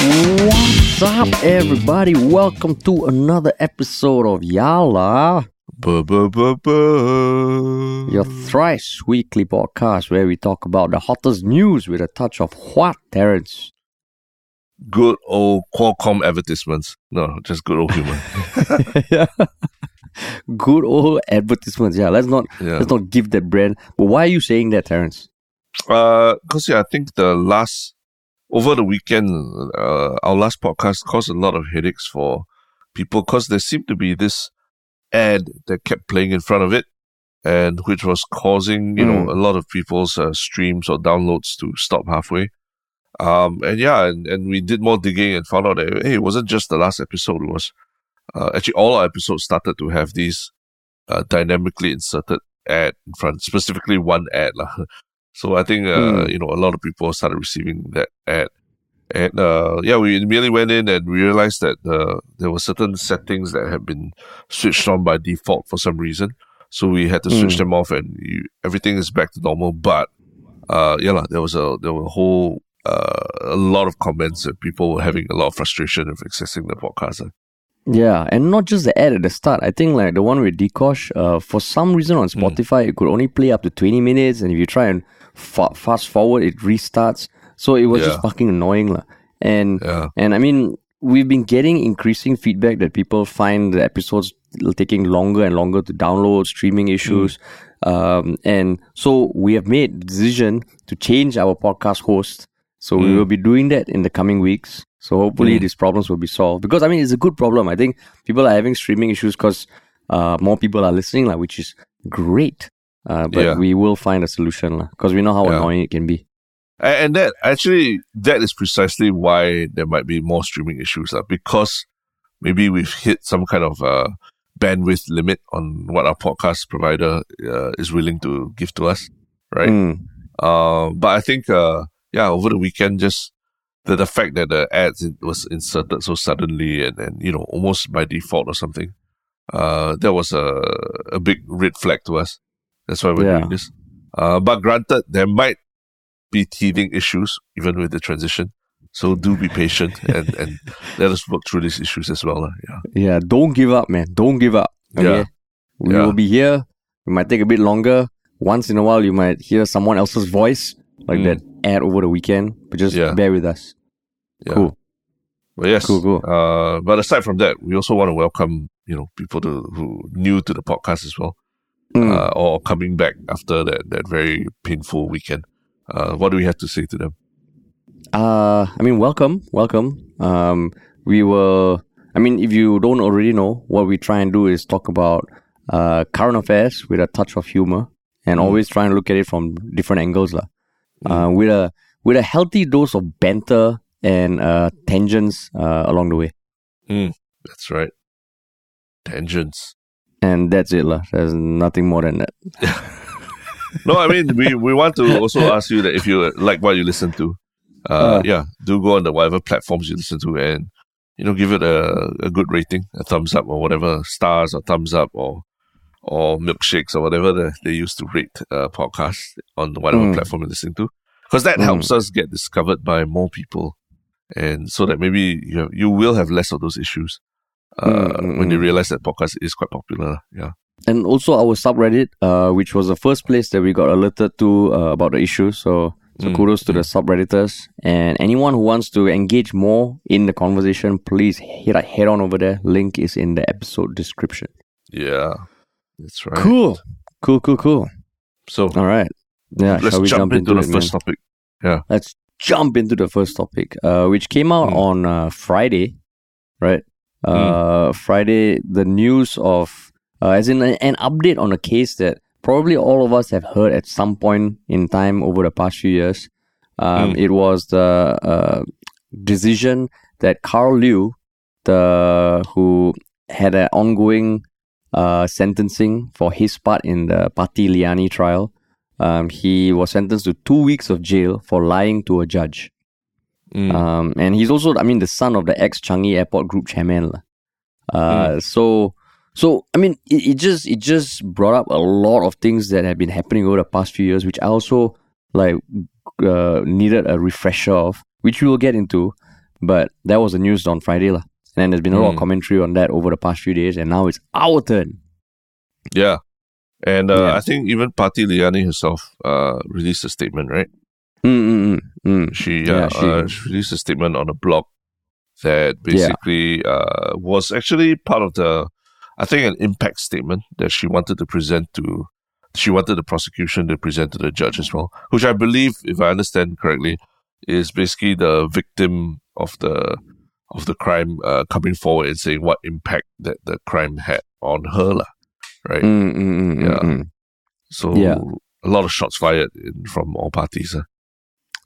What's up, everybody? Welcome to another episode of Yala, Buh, buh, buh, buh. your thrice weekly podcast where we talk about the hottest news with a touch of what, Terrence? good old Qualcomm advertisements. No, just good old humor. yeah. Good old advertisements. Yeah, let's not Yeah. let's not give that brand. But why are you saying that, Terrence? Uh, cause yeah, I think the last over the weekend, uh, our last podcast caused a lot of headaches for people because there seemed to be this ad that kept playing in front of it, and which was causing you know Mm. a lot of people's uh, streams or downloads to stop halfway. Um, and yeah, and, and we did more digging and found out that hey, it wasn't just the last episode; it was uh, actually all our episodes started to have these uh, dynamically inserted ad in front, specifically one ad lah. So I think uh, Hmm. you know a lot of people started receiving that ad, and uh, yeah, we immediately went in and realized that uh, there were certain settings that had been switched on by default for some reason. So we had to switch Hmm. them off, and you, everything is back to normal. But uh, yeah, there was a there were a whole uh, a lot of comments that people were having a lot of frustration of accessing the podcast. Yeah, and not just the ad at the start. I think like the one with Dekosh, uh, for some reason on Spotify, it could only play up to 20 minutes. And if you try and fa- fast forward, it restarts. So it was just fucking annoying. lah. And, Yeah. and I mean, we've been getting increasing feedback that people find the episodes taking longer and longer to download, streaming issues. Um, and so we have made the decision to change our podcast host. So we Mm. will be doing that in the coming weeks. So hopefully Mm. these problems will be solved. Because I mean, it's a good problem. I think people are having streaming issues because uh, more people are listening, like, which is great. Uh, but Yeah. we will find a solution because we know how Yeah. annoying it can be. And that actually, that is precisely why there might be more streaming issues, uh, because maybe we've hit some kind of uh, bandwidth limit on what our podcast provider uh, is willing to give to us, right? Mm. Uh, but I think, uh, yeah, over the weekend, just the, the fact that the ads was inserted so suddenly and, and, you know, almost by default or something, uh, that was a, a big red flag to us. That's why we're Yeah. doing this. Uh, but granted, there might be teething issues even with the transition. So do be patient and, and let us work through these issues as well. lah. Yeah. Yeah, don't give up, man. Don't give up. Okay? Yeah. We Yeah. will be here. It might take a bit longer. Once in a while, you might hear someone else's voice, like Mm. that ad over the weekend. But just Yeah. bear with us. Yeah. Cool. But yes, Cool, cool. Uh, but aside from that, we also want to welcome you know people to, who new to the podcast as well, Mm. uh, or coming back after that that very painful weekend. Uh, what do we have to say to them? Uh, I mean, welcome, welcome. Um, we will. I mean, if you don't already know, what we try and do is talk about uh, current affairs with a touch of humor, and Mm. always try and look at it from different angles, lah. Uh, with a with a healthy dose of banter and uh, tangents uh, along the way, That's right. Tangents. And that's it, lah. There's nothing more than that. No, I mean we, we want to also ask you that if you like what you listen to, uh, Uh. yeah, do go on the whatever platforms you listen to and you know give it a, a good rating, a thumbs up or whatever stars or thumbs up or or milkshakes or whatever the, they used to rate uh, podcasts on whatever Mm. platform you're listening to, because that Mm. helps us get discovered by more people, and so that maybe you have, you will have less of those issues uh, Mm, mm, when you mm. realize that podcast is quite popular. Yeah. and also our subreddit, uh, which was the first place that we got alerted to uh, about the issue. So, so Mm, kudos to the subredditors and anyone who wants to engage more in the conversation. Please head head on over there. Link is in the episode description. Yeah. That's right. Cool, cool, cool, cool. So All right, yeah. let's shall we jump, into, the it, first man? topic. Yeah, let's jump into the first topic, uh, which came out Mm. on uh, Friday, right? Uh, Friday, the news of, uh, as in a- an update on a case that probably all of us have heard at some point in time over the past few years. Um, Mm. It was the uh, decision that Karl Liew, the who had an ongoing uh, sentencing for his part in the Parti Liyani trial, um, he was sentenced to two weeks of jail for lying to a judge. Mm. Um, and he's also, I mean, the son of the ex Changi Airport Group chairman. Uh, So, so I mean, it, it just it just brought up a lot of things that have been happening over the past few years, which I also like uh, needed a refresher of, which we will get into. But that was the news on Friday. lah. And then there's been a lot of Mm. commentary on that over the past few days, and now it's our turn. Yeah. And uh, Yeah. I think even Parti Liyani herself uh, released a statement, right? Mm, mm, mm, mm. She, Yeah, uh, she- uh, she released a statement on a blog that basically uh, was actually part of the, I think, an impact statement that she wanted to present to, she wanted the prosecution to present to the judge as well, which I believe, if I understand correctly, is basically the victim of the of the crime uh, coming forward and saying what impact that the crime had on her, lah, right? Mm, mm, Yeah. So Yeah. a lot of shots fired in, from all parties. Uh.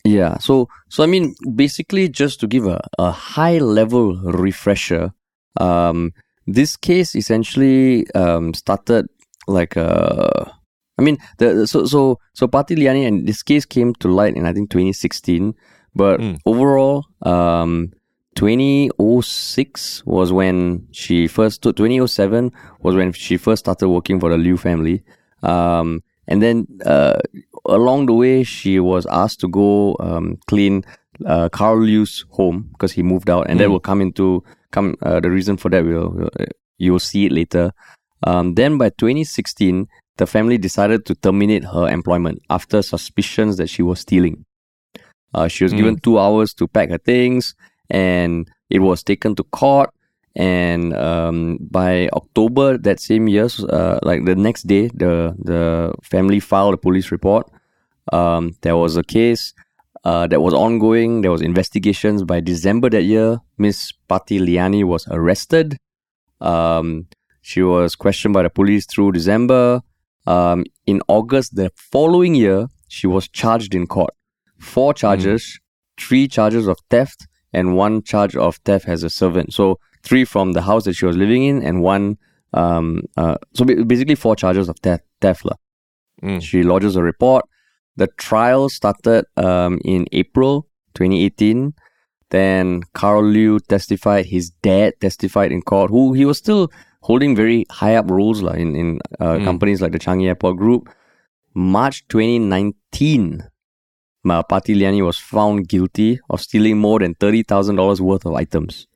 Yeah. So, so I mean, basically, just to give a, a high level refresher, um, this case essentially um, started like a. I mean, the so so so Parti Liyani and this case came to light in I think 2016, but Mm. overall, um, 2006 was when she first. 2007 was when she first started working for the Liew family, um, and then uh, along the way, she was asked to go um, clean uh, Karl Liew's home because he moved out, and that Mm. will come into come. Uh, the reason for that will will- you will see it later. Um, then by 2016, the family decided to terminate her employment after suspicions that she was stealing. Uh, she was Mm. given two hours to pack her things, and it was taken to court. And um, by October that same year, uh, like the next day, the the family filed a police report. Um, there was a case uh, that was ongoing. There was investigations. By December that year, Miss Parti Liyani was arrested. Um, she was questioned by the police through December. Um, in August the following year, she was charged in court. Four charges, three charges of theft, and one charge of theft as a servant. So three from the house that she was living in, and one. Um, uh, so basically, four charges of theft. theft. Mm. She lodges a report. The trial started um, in April 2018. Then Karl Liew testified. His dad testified in court. Who he was still holding very high up roles lah in in uh, Mm. companies like the Changi Airport Group. March 2019, Ma Parti Liyani was found guilty of stealing more than thirty thousand dollars worth of items.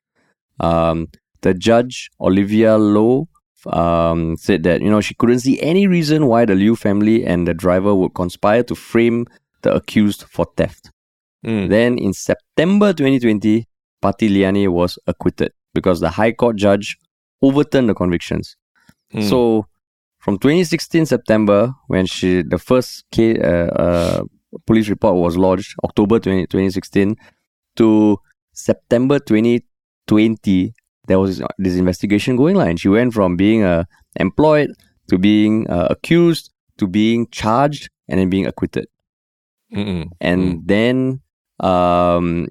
Um, the judge Olivia Low um, said that you know she couldn't see any reason why the Liew family and the driver would conspire to frame the accused for theft. Mm. Then in September 2020, Parti Liyani was acquitted because the High Court judge overturned the convictions. Mm. So from 2016 September, when she the first case, uh, uh, police report was lodged, October 20, 2016, to September 2020, there was this investigation going on, and she went from being uh, employed to being uh, accused to being charged and then being acquitted. Mm-mm. and then um,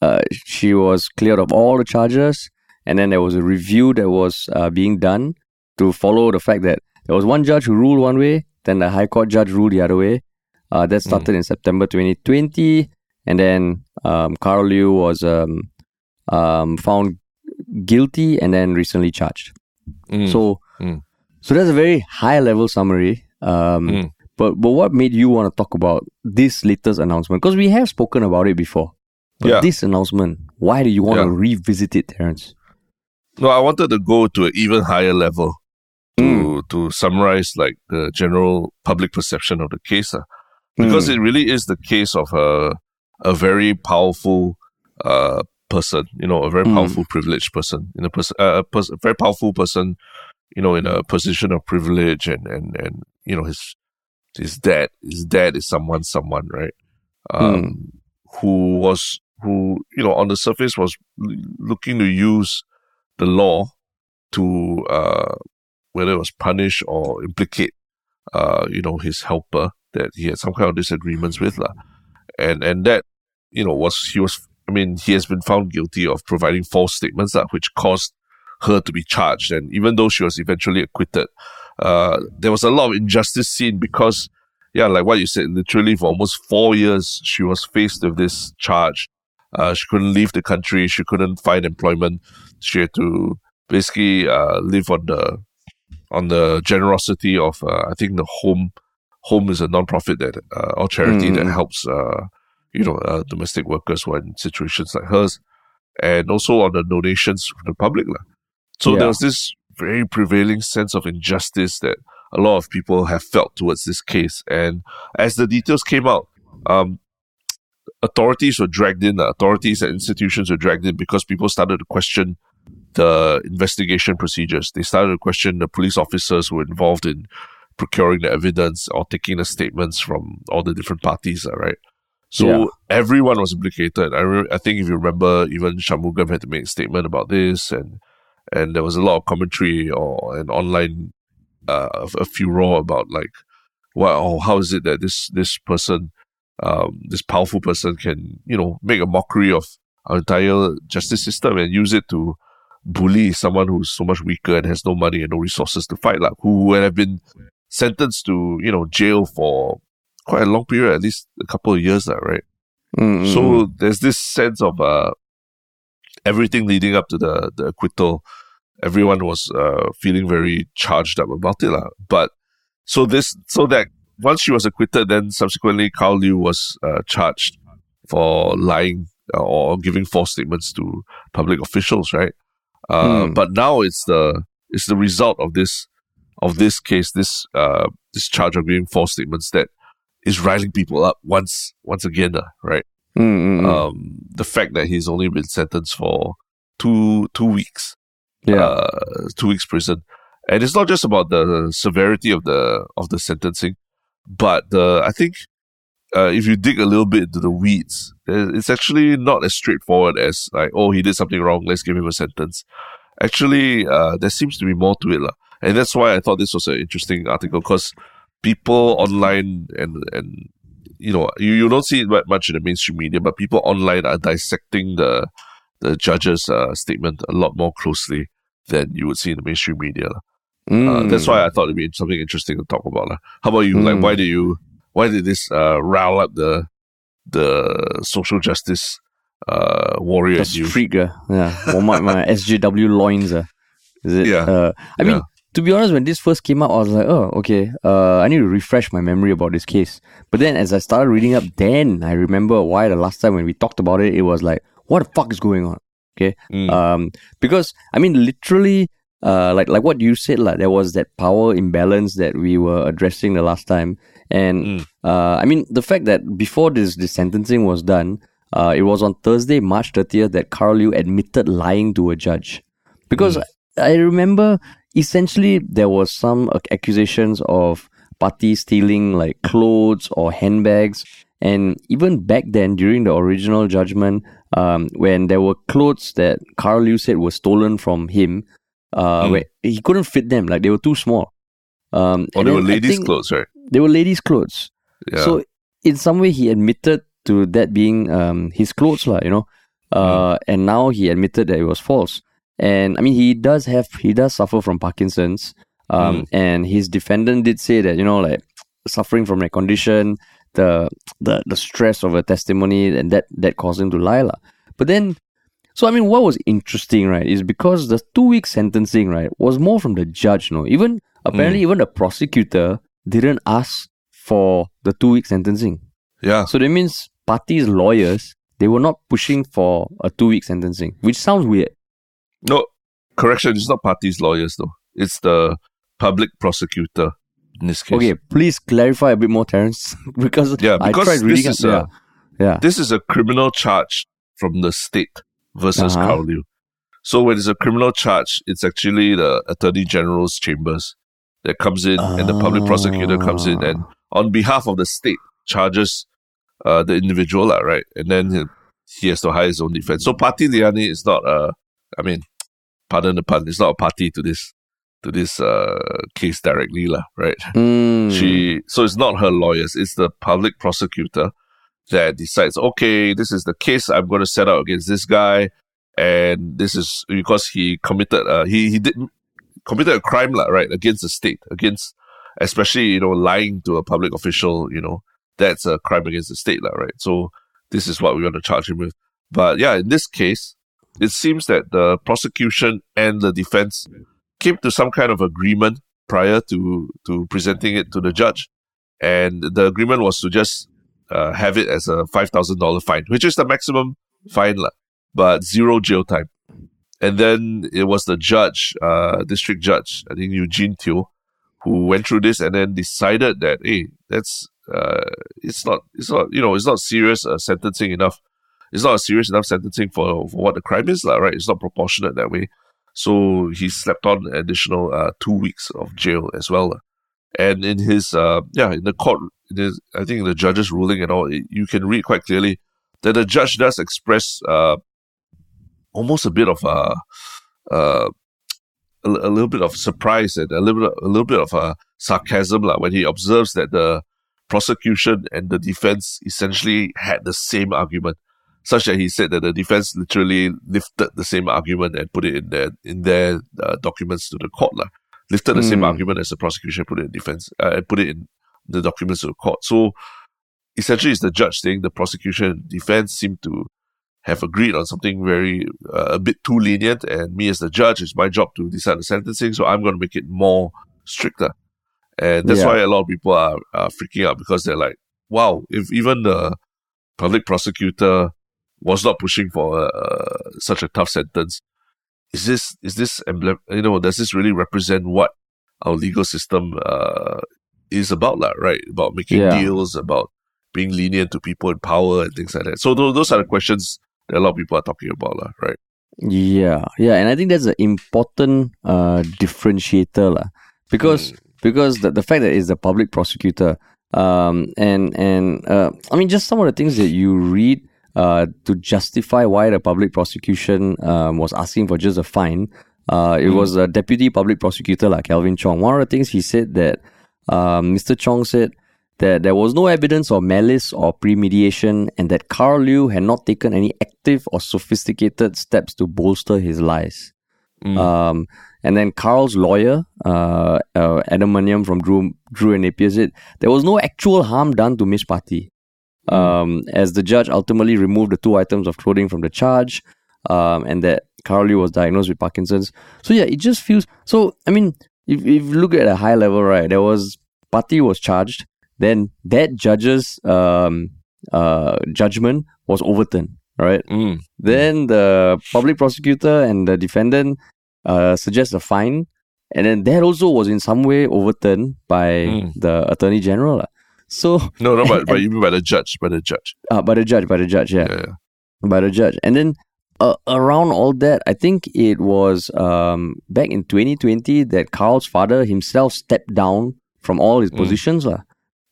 uh, she was cleared of all the charges. And then there was a review that was uh, being done to follow the fact that there was one judge who ruled one way then the high court judge ruled the other way. Uh, that started in september 2020 and then um, karl liew was um, um, found guilty and then recently charged Mm. so Mm. so that's a very high level summary um, Mm. but but what made you want to talk about this latest announcement? Because we have spoken about it before. But Yeah. this announcement, why do you want to revisit it, Terence? No, I wanted to go to an even higher level to Mm. to summarize like the general public perception of the case, uh, because Mm. it really is the case of a a very powerful uh, person, you know, a very Mm. powerful privileged person, in a person, uh, a, pers- a very powerful person, you know, in a position of privilege, and and and you know his his dad, his dad is someone, someone, right? Um, Who was who, you know, on the surface was looking to use the law to uh, whether it was punish or implicate, uh, you know, his helper that he had some kind of disagreements with, lah. And and that, you know, was he was. I mean, he has been found guilty of providing false statements, lah, which caused her to be charged. And even though she was eventually acquitted, uh, there was a lot of injustice seen because, yeah, like what you said, literally for almost four years, she was faced with this charge. Uh, she couldn't leave the country. She couldn't find employment. She had to basically uh, live on the on the generosity of uh, I think the home home is a non-profit that uh, or charity that Mm. helps uh, you know uh, domestic workers who are in situations like hers. and also on the donations from the public. La. So Yeah. there was this very prevailing sense of injustice that a lot of people have felt towards this case. And as the details came out, um, authorities were dragged in, uh, authorities and institutions were dragged in because people started to question the investigation procedures. They started to question the police officers who were involved in procuring the evidence or taking the statements from all the different parties, uh, right? So Yeah. everyone was implicated. I, re- I think if you remember, even Shanmugam had to make a statement about this, and and there was a lot of commentary or an online uh, a about like, wow, how is it that this this person, um, this powerful person, can you know make a mockery of our entire justice system and use it to bully someone who's so much weaker and has no money and no resources to fight, like who would have been sentenced to you know jail for quite a long period, at least a couple of years, right? Mm, mm, So mm. there's this sense of uh, everything leading up to the the acquittal. Everyone was uh, feeling very charged up about it. But so this so that once she was acquitted, then subsequently Karl Liew was uh, charged for lying uh, or giving false statements to public officials, right? Uh, Hmm. But now it's the it's the result of this of this case, this uh, this charge of giving false statements that is riling people up once once again, uh, right? Mm, mm, mm. um, the fact that he's only been sentenced for two two weeks, yeah. uh, two weeks prison, and it's not just about the severity of the of the sentencing, but the I think uh, if you dig a little bit into the weeds, uh, it's actually not as straightforward as like oh he did something wrong, let's give him a sentence. Actually, uh, there seems to be more to it, lah. and that's why I thought this was an interesting article because people online and and you know you, you don't see it mu- much in the mainstream media, but people online are dissecting the the judge's uh, statement a lot more closely than you would see in the mainstream media. lah. Uh, Mm. that's why I thought it'd be something interesting to talk about. lah. How about you? Like, Mm. why did you? Why did this uh, rile up the the social justice uh, warrior That's in you? freak, uh, yeah. Or my, my SJW loins, uh. Is it? Yeah. Uh, I mean, Yeah. To be honest, when this first came out, I was like, oh, okay. Uh, I need to refresh my memory about this case. But then, as I started reading up, then I remember why the last time when we talked about it, it was like, what the fuck is going on? Okay. Mm. Um, because I mean, literally, uh, like like what you said, like there was that power imbalance that we were addressing the last time, and Mm. uh, I mean the fact that before this this sentencing was done, uh, it was on Thursday, March thirtieth, that Karl Liew admitted lying to a judge, because Mm. I remember essentially there was some accusations of Parti stealing like clothes or handbags and even back then during the original judgment um, when there were clothes that Karl Liew said were stolen from him uh, Mm. where he couldn't fit them like they were too small um, Or and they were ladies' clothes, right? they were ladies clothes Yeah. so in some way he admitted to that being um, his clothes lah, you know uh, and now he admitted that it was false and I mean he does have he does suffer from Parkinson's um, and his defendant did say that you know like suffering from that condition the the the stress of a testimony and that that caused him to lie lah. but then so I mean what was interesting right is because the two week sentencing right was more from the judge no even apparently even the prosecutor didn't ask for the two week sentencing. Yeah. so that means Parti's lawyers they were not pushing for a two week sentencing which sounds weird No, correction. It's not Parti's lawyers though. It's the public prosecutor in this case. okay please clarify a bit more Terence because Yeah, I because tried reading this is up, a- yeah yeah This is a criminal charge from the state versus Uh-huh. Karl Liew. So when it's a criminal charge, it's actually the Attorney General's chambers that comes in, and the public prosecutor comes in, and on behalf of the state charges uh, the individual, right? And then he, he has to hire his own defense. So Parti Liyani is not a, I mean, pardon the pun, it's not a party to this to this uh, case directly, lah, right? Mm. She so it's not her lawyers, it's the public prosecutor that decides, okay, this is the case I'm going to set out against this guy, and this is because he committed, uh, he he did committed a crime, lah, right, against the state, against especially you know lying to a public official, you know, that's a crime against the state, lah, right. So this is what we're going to charge him with. But yeah, in this case, it seems that the prosecution and the defense came to some kind of agreement prior to to presenting it to the judge, and the agreement was to just uh, have it as a five thousand dollar fine, which is the maximum fine, but zero jail time. And then it was the judge, uh, district judge, I think Eugene Teo, who went through this and then decided that, hey, that's uh, it's not, it's not, you know, it's not serious uh, sentencing enough. It's not a serious enough sentencing for, for what the crime is, like, right? It's not proportionate that way. So he slept on an additional uh, two weeks of jail as well. And in his, uh, yeah, in the court, in his, I think in the judge's ruling and all, you can read quite clearly that the judge does express uh, almost a bit of a, uh, a, a, little bit of surprise and a little, a little bit of a sarcasm like, when he observes that the prosecution and the defense essentially had the same argument, such that he said that the defense literally lifted the same argument and put it in their in their uh, documents to the court, like, lifted the mm. same hmm. argument as the prosecution put it in defense uh, and put it in the documents to the court. So essentially, it's the judge saying the prosecution and defense seem to have agreed on something very uh, a bit too lenient, and me as the judge, it's my job to decide the sentencing, so I'm going to make it more stricter. And that's yeah. why a lot of people are, are freaking out because they're like, wow, if even the public prosecutor was not pushing for uh, such a tough sentence, is this, is this emblem, you know, does this really represent what our legal system uh, is about, like, right? About making yeah. deals, about being lenient to people in power and things like that. So those, those are the questions that a lot of people are talking about, lah, right? Yeah, yeah, and I think that's an important uh, differentiator, lah, because mm because the, the fact that it's the public prosecutor um, and and uh, I mean just some of the things that you read uh, to justify why the public prosecution um, was asking for just a fine. Uh, it mm. was a deputy public prosecutor like Kelvin Chong. One of the things he said that um, Mr. Chong said that there was no evidence of malice or premeditation and that Karl Liew had not taken any active or sophisticated steps to bolster his lies. Mm. Um, and then Karl's lawyer, uh, uh, Adam Maniam from Drew, Drew and Napier said there was no actual harm done to Miss Parti. Um, as the judge ultimately removed the two items of clothing from the charge, um, and that Carly was diagnosed with Parkinson's. So yeah, it just feels so. I mean, if, if you look at a high level, right, there was Parti was charged, then that judge's um, uh, judgment was overturned, right? Mm. Then the public prosecutor and the defendant uh, suggest a fine, and then that also was in some way overturned by mm. the attorney general. So no, no, but, but you mean by the judge, by the judge. Uh, by the judge, by the judge, yeah, yeah, yeah. by the judge, and then uh, around all that, I think it was um, back in 2020 that Karl's father himself stepped down from all his mm. positions, lah.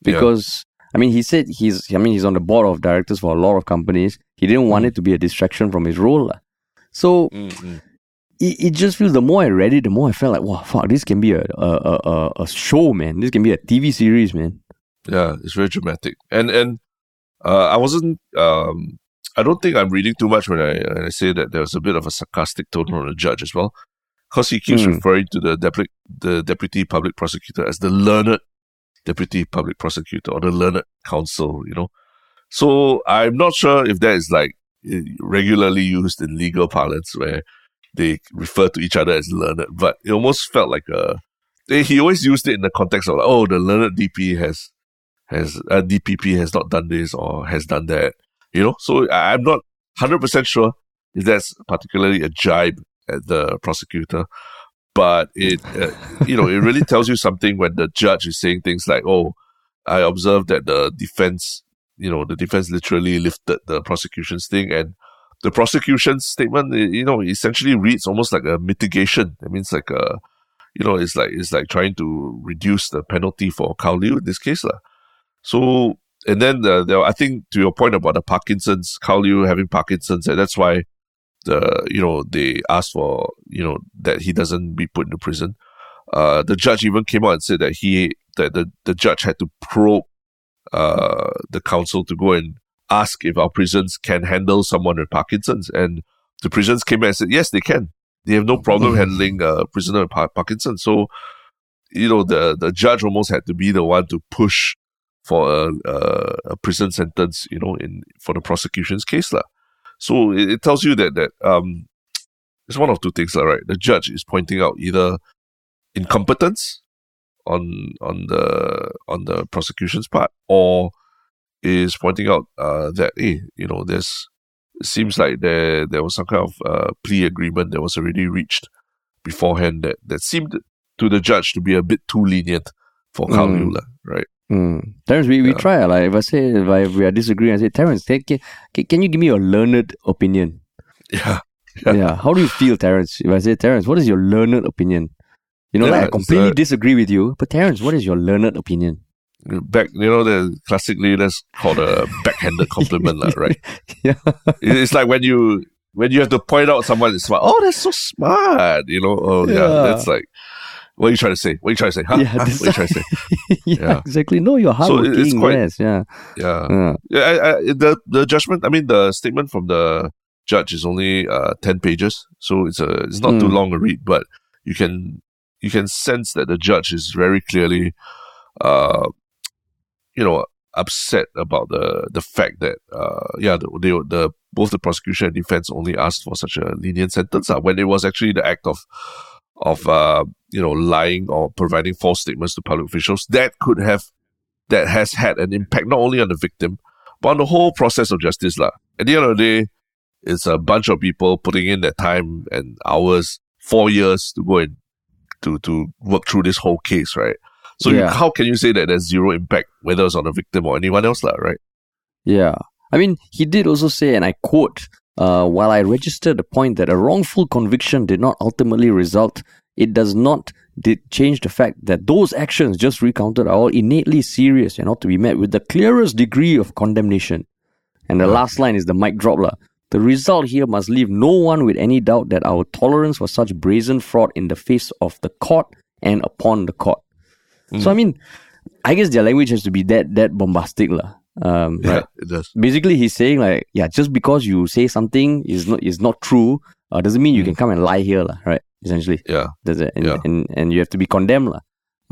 Because yeah. I mean, he said he's, I mean, he's on the board of directors for a lot of companies. He didn't want mm. it to be a distraction from his role, lah. So mm-hmm it, it just feels the more I read it, the more I felt like, wow, fuck, this can be a a, a, a show, man. This can be a TV series, man. Yeah, it's very dramatic. And and uh, I wasn't um I don't think I'm reading too much when I, when I say that there was a bit of a sarcastic tone from the judge as well. Because he keeps mm. referring to the, deputy the deputy public prosecutor as the learned deputy public prosecutor or the learned counsel, you know. So I'm not sure if that is like regularly used in legal parlance where they refer to each other as learned, but it almost felt like a. They, he always used it in the context of like, oh, the learned DP has has uh, DPP has not done this or has done that, you know. So I'm not hundred percent sure if that's particularly a jibe at the prosecutor, but it uh, you know it really tells you something when the judge is saying things like, oh, I observed that the defense, you know, the defense literally lifted the prosecution's thing and the prosecution's statement, you know, essentially reads almost like a mitigation. It means like a, you know, it's like it's like trying to reduce the penalty for Liew in this case, lah. So, and then the, the, I think to your point about the Parkinson's, Karl Liew having Parkinson's, and that's why the you know they asked for you know that he doesn't be put into prison. Uh, the judge even came out and said that he that the, the judge had to probe uh, the counsel to go and ask if our prisons can handle someone with Parkinson's. And the prisons came back and said, yes, they can. They have no problem mm-hmm. handling a prisoner with Parkinson's. So, you know, the, the judge almost had to be the one to push for a, a, a prison sentence, you know, in for the prosecution's case. La. So it, it tells you that, that um, it's one of two things, la, right? The judge is pointing out either incompetence on on the on the prosecution's part or is pointing out uh, that hey, you know, there's it seems like there there was some kind of uh, plea agreement that was already reached beforehand that, that seemed to the judge to be a bit too lenient for Karl Mm. Right? Mm. Terence, we, we Yeah. try. Like if I say if, I, if we are disagreeing, I say Terence, can, can, can you give me your learned opinion? Yeah. Yeah. Yeah. How do you feel, Terence? If I say Terence, what is your learned opinion? You know, Yeah, like I completely uh, disagree with you, but Terence, what is your learned opinion? Back, you know, the classically that's called a backhanded compliment, lah, right? Yeah. It's like when you when you have to point out someone is smart. Oh, that's so smart. You know. Oh, yeah. Yeah. That's like. What are you trying to say? What are you trying to say? Huh? Yeah, Huh? What are you trying to say? yeah, Yeah. exactly. No, you're So hardworking. it's quite- yes, yeah. Yeah. yeah. Yeah, I, I, the the judgment. I mean, the statement from the judge is only uh, ten pages, so it's a it's not too Mm. long a read. But you can you can sense that the judge is very clearly, uh, you know, upset about the the fact that uh, yeah, the, they, the both the prosecution and defense only asked for such a lenient sentence uh, when it was actually the act of of uh, you know lying or providing false statements to public officials that could have that has had an impact not only on the victim but on the whole process of justice. lah. At the end of the day, it's a bunch of people putting in their time and hours, four years to go and to to work through this whole case, right? So you, how can you say that there's zero impact, whether it's on the victim or anyone else, lah, right? Yeah. I mean, he did also say, and I quote, uh, while I registered the point that a wrongful conviction did not ultimately result, it does not did change the fact that those actions just recounted are all innately serious and ought to be met with the clearest degree of condemnation. And the last line is the mic drop. The result here must leave no one with any doubt that our tolerance for such brazen fraud in the face of the court and upon the court. So I mean, I guess their language has to be that that bombastic, lah. Um, Yeah, right? it does. basically he's saying like yeah just because you say something is not is not true uh, doesn't mean you can come and lie here lah, right essentially Yeah, Does it, and, Yeah. and and you have to be condemned lah.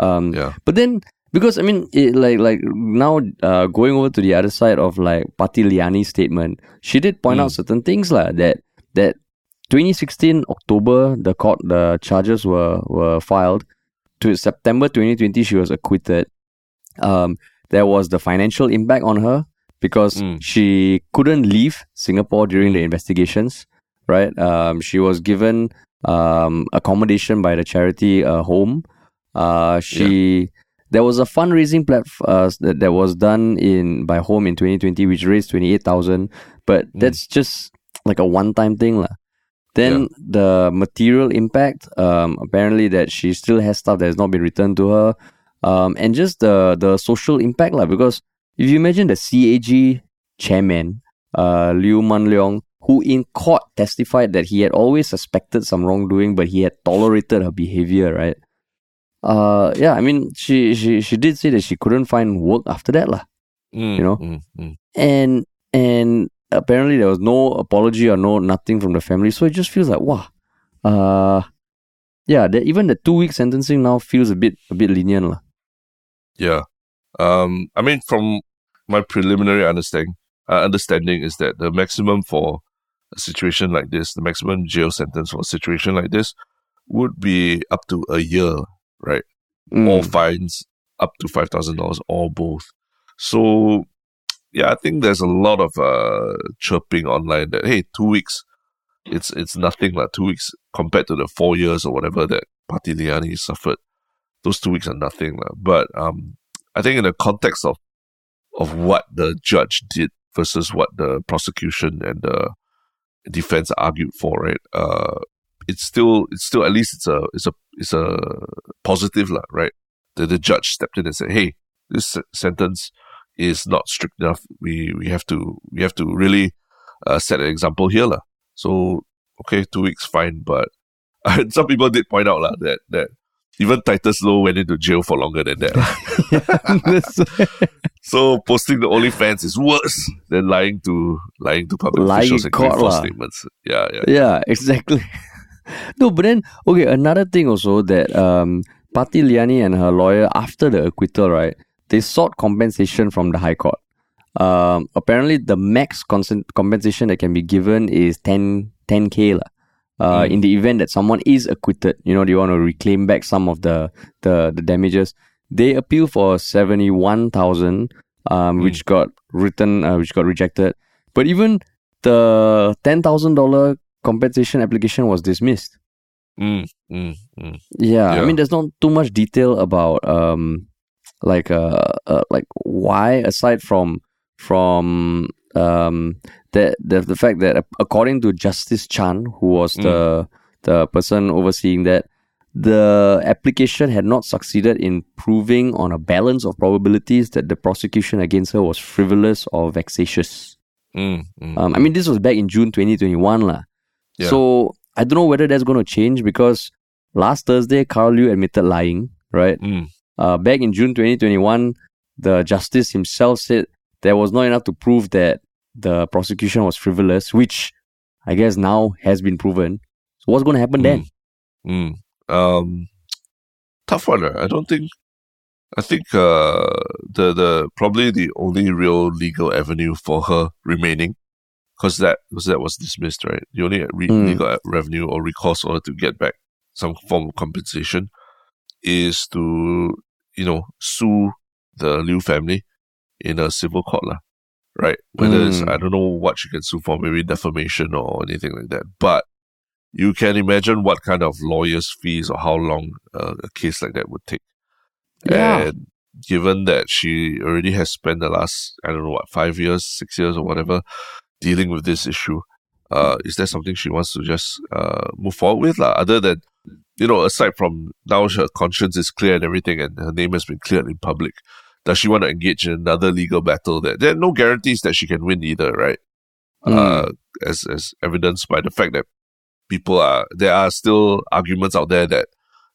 um yeah, but then because i mean it, like like now uh, going over to the other side of like Parti Liyani's statement she did point Mm. out certain things lah that that 2016 october the court the charges were were filed to september 2020 she was acquitted um there was the financial impact on her because Mm. she couldn't leave Singapore during the investigations, right? Um, she was given um, accommodation by the charity uh, home. Uh, she there was a fundraising platform uh, that, that was done in by home in 2020, which raised 28,000, but Mm. that's just like a one-time thing, lah. Then the material impact, um, apparently that she still has stuff that has not been returned to her, um, and just the the social impact, lah. Because if you imagine the CAG chairman, uh, Liew Mun Leong, who in court testified that he had always suspected some wrongdoing, but he had tolerated her behavior, right? Uh, yeah, I mean, she she she did say that she couldn't find work after that, lah. Mm, You know? mm, mm. And and apparently there was no apology or no nothing from the family, so it just feels like wow, uh, yeah, that even the two week sentencing now feels a bit a bit lenient, lah. Yeah. Um, I mean, from my preliminary understanding, uh, understanding is that the maximum for a situation like this, the maximum jail sentence for a situation like this, would be up to a year, right? Mm. Or fines up to five thousand dollars, or both. So, yeah, I think there's a lot of uh, chirping online that hey, two weeks, it's it's nothing like two weeks compared to the four years or whatever that Parti Liyani suffered those two weeks are nothing. But um, I think in the context of of what the judge did versus what the prosecution and the defense argued for, right? Uh, it's still it's still at least it's a it's a it's a positive, lah, right? The the judge stepped in and said, "Hey, this sentence is not strict enough. We we have to we have to really uh, set an example here, lah." So okay, two weeks fine, but some people did point out lah that that even Titus Low went into jail for longer than that. So posting the OnlyFans is worse than lying to lying to public Lying officials and court false statements. Yeah, yeah. yeah, exactly. no, but then okay, another thing also that um Liyani and her lawyer after the acquittal, right? They sought compensation from the High Court. Um, apparently the max consent compensation that can be given is 10 10k lah. Uh, Mm. in the event that someone is acquitted, you know, they want to reclaim back some of the the, the damages. They appeal for seventy one thousand, um, Mm. which got written, uh, which got rejected. But even the ten thousand dollar compensation application was dismissed. Mm, mm, mm. Yeah, I mean, there's not too much detail about um, like uh, uh like why aside from from um the the the fact that uh, according to Justice Chan, who was the the person overseeing that, the application had not succeeded in proving on a balance of probabilities that the prosecution against her was frivolous or vexatious. Mm, mm. Um, I mean, this was back in June 2021, lah. Yeah. So I don't know whether that's going to change because last Thursday, Karl Liew admitted lying, right? Mm, Uh, back in June 2021, the justice himself said there was not enough to prove that the prosecution was frivolous, which I guess now has been proven. So what's going to happen then? mm. Um, tough one. uh, I don't think. I think uh, the the probably the only real legal avenue for her remaining, because that because that was dismissed, right? The only re- Mm. legal revenue or recourse her to get back some form of compensation is to you know sue the Liew family in a civil court, lah. Right? Whether it's Mm. I don't know what she can sue for, maybe defamation or anything like that, but you can imagine what kind of lawyers' fees or how long uh, a case like that would take. Yeah. And given that she already has spent the last, I don't know what, five years, six years, or whatever, dealing with this issue, uh, is there something she wants to just uh, move forward with? lah? Other than, you know, aside from now her conscience is clear and everything and her name has been cleared in public, does she want to engage in another legal battle that there are no guarantees that she can win either, right? Mm. Uh, as, as evidenced by the fact that people are, there are still arguments out there that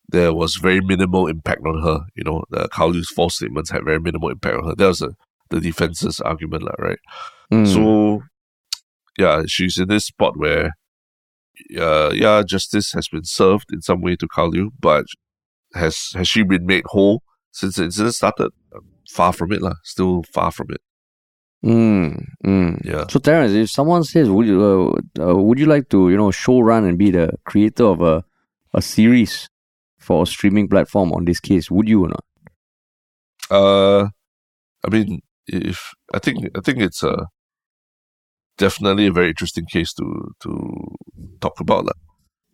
there was very minimal impact on her. You know, the Karl Liew's false statements had very minimal impact on her. That was a, the defense's argument, lah, right? Mm. So, yeah, she's in this spot where, uh, yeah, justice has been served in some way to Karl Liew, but has has she been made whole since the incident started? Far from it, lah. Still far from it. Mm, mm. Yeah. So Terence, if someone says, "Would you uh, uh, would you like to you know show run and be the creator of a a series for a streaming platform on this case?" Would you or not? Uh, I mean, if I think I think it's a definitely a very interesting case to to talk about, lah.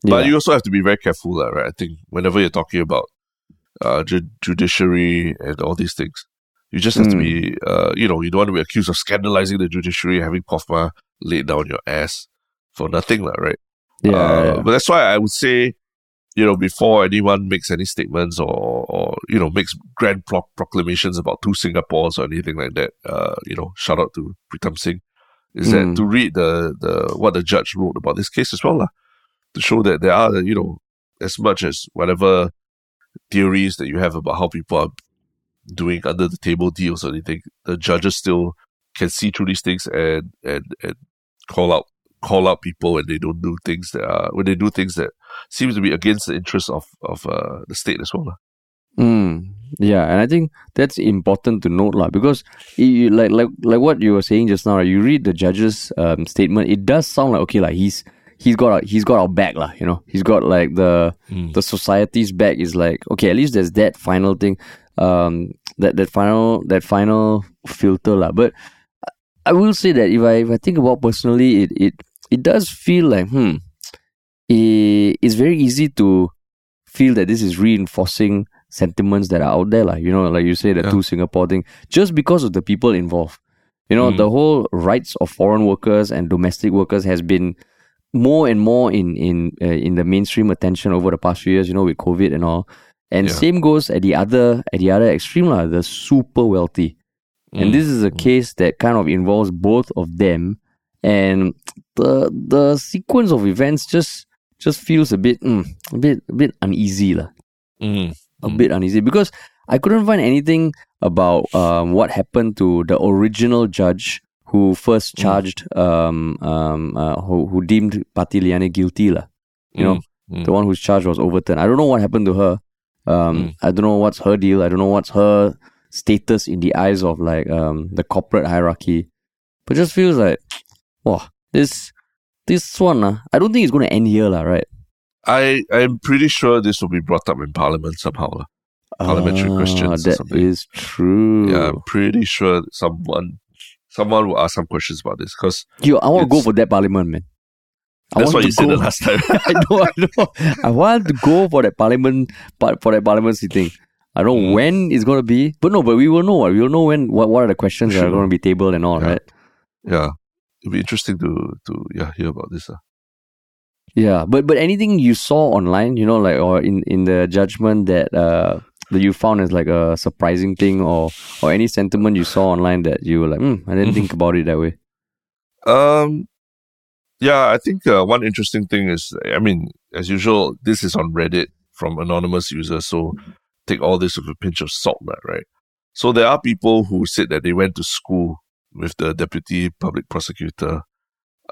But you also have to be very careful, lah, right? I think whenever you're talking about uh, ju- judiciary and all these things, you just have to Mm. be, uh, you know, you don't want to be accused of scandalizing the judiciary, having Pofma laid down your ass for nothing, lah, right? yeah, Uh, yeah. But that's why I would say, you know, before anyone makes any statements or, or you know, makes grand pro- proclamations about two Singapores or anything like that, uh, you know, shout out to Pritam Singh, is Mm. that to read the, the what the judge wrote about this case as well, lah, to show that there are, you know, as much as whatever theories that you have about how people are doing under the table deals or anything, the judges still can see through these things and and and call out call out people when they don't do things that are when they do things that seems to be against the interests of of uh, the state as well. Mm, yeah, and I think that's important to note, lah, because you- like like like what you were saying just now, you read the judge's um, statement. It does sound like okay, like he's he's got our, he's got our back, lah. You know, he's got like the Mm. the society's back. Is like okay, at least there's that final thing, um, that that final that final filter, lah. But I will say that if I if I think about personally, it it it does feel like hmm, it, it's very easy to feel that this is reinforcing sentiments that are out there, like you know, like you say the Yeah. two Singapore thing, just because of the people involved. You know, Mm. the whole rights of foreign workers and domestic workers has been more and more in in uh, in the mainstream attention over the past few years. You know, with COVID and all. And Yeah. same goes at the other at the other extreme, lah, the super wealthy. And Mm. this is a case that kind of involves both of them, and the the sequence of events just just feels a bit mm, a bit a bit uneasy, lah Mm. a Mm. bit uneasy because I couldn't find anything about um, what happened to the original judge who first Mm. charged um, um, uh, who, who deemed Parti Liyani guilty lah. You know, Mm. the one whose charge was overturned. I don't know what happened to her. Um, Mm. I don't know what's her deal. I don't know what's her status in the eyes of like um, the corporate hierarchy. But just feels like, wow, this this one, uh, I don't think it's going to end here, lah, right? I I'm pretty sure this will be brought up in Parliament somehow. lah. Parliamentary Ah, questions or That is true. Yeah, I'm pretty sure someone someone will ask some questions about this because You, I want to go for that parliament, man. I that's what you said the last time. I know, I know. I want to go for that parliament, par- for that parliament sitting. I don't know Mm. when it's gonna be, but no, but we will know. We will know when. What, what are the questions that are going to be tabled and all, Yeah. right? yeah, it'll be interesting to to yeah hear about this. Uh. Yeah, but but anything you saw online, you know, like or in in the judgment that uh that you found as like a surprising thing, or or any sentiment you saw online that you were like, hmm, I didn't think about it that way. Um, yeah, I think uh, one interesting thing is, I mean, as usual, this is on Reddit from anonymous users, so take all this with a pinch of salt, right? So there are people who said that they went to school with the deputy public prosecutor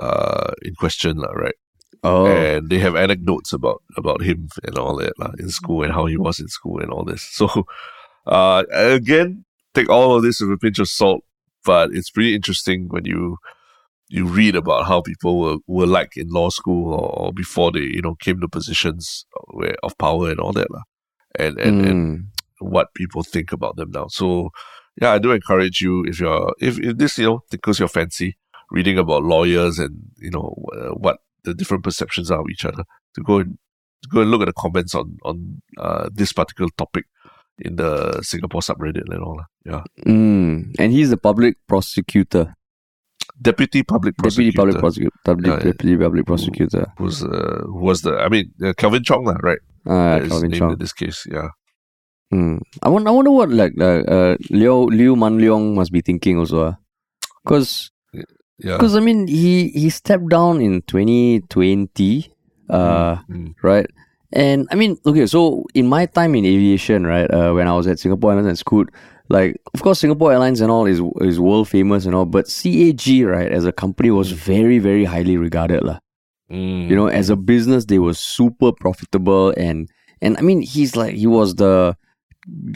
uh, in question, right? Oh, and they have anecdotes about about him and all that lah, in school and how he was in school and all this. So, uh, again, take all of this with a pinch of salt, but it's pretty interesting when you you read about how people were, were like in law school or, or before they you know came to positions where, of power and all that lah. and and, and Mm. what people think about them now. So, yeah, I do encourage you if you're if, if this you know tickles your fancy, reading about lawyers and you know uh, what the different perceptions are of each other, to go and to go and look at the comments on on uh, this particular topic in the Singapore subreddit and all. lah. Yeah, Mm. and he's a public prosecutor, deputy public deputy prosecutor public prosecutor, public, Yeah, yeah. deputy public prosecutor. was uh, who was the I mean uh, Kelvin Chong lah, right? Uh, Calvin Chong. in this case. Yeah. Mm. I wonder, I wonder what like uh, uh, Liew Liew Mun Leong must be thinking also, because Yeah. because I mean he he stepped down in 2020, uh, Mm. right? And I mean, okay, so in my time in aviation, right, uh, when I was at Singapore Airlines and Scoot, like of course Singapore Airlines and all is is world famous and all, but CAG right as a company was very very highly regarded lah. Mm. You know, as a business, they were super profitable and and I mean, he's like he was the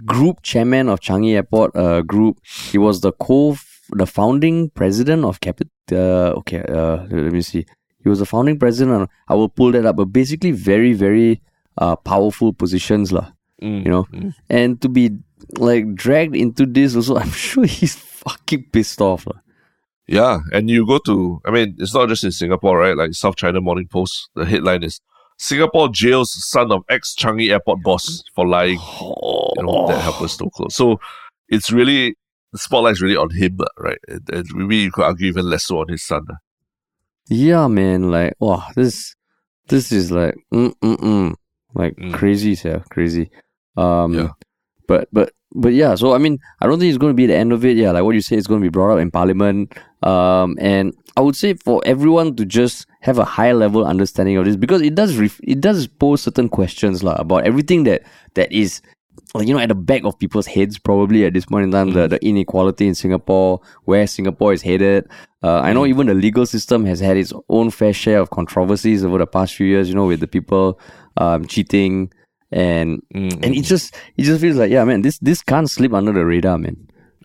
group chairman of Changi Airport uh, Group. He was the co the founding president of CapitaLand. Uh, okay, uh, let me see. He was the founding president. I will pull that up. But basically, very very uh, powerful positions lah. Mm. You know, Mm. and to be like dragged into this also, I'm sure he's fucking pissed off. Yeah, and you go to, I mean, it's not just in Singapore, right? Like South China Morning Post, the headline is Singapore jails son of ex Changi airport boss for lying, you know, that helpless to close. So it's really, the spotlight's really on him, right? And, and maybe you could argue even less so on his son. Yeah, man. Like, wow, this this is like mm mm mm, like Mm. crazy, yeah, crazy. Um, Yeah. But but but yeah. So I mean, I don't think it's going to be the end of it. Yeah, like what you say, it's going to be brought up in Parliament. Um, and I would say for everyone to just have a high level understanding of this because it does ref- it does pose certain questions lah about everything that that is you know at the back of people's heads probably at this point in time the, the inequality in Singapore where Singapore is headed uh, I know even the legal system has had its own fair share of controversies over the past few years you know with the people um, cheating and Mm. and it just it just feels like yeah man this this can't slip under the radar man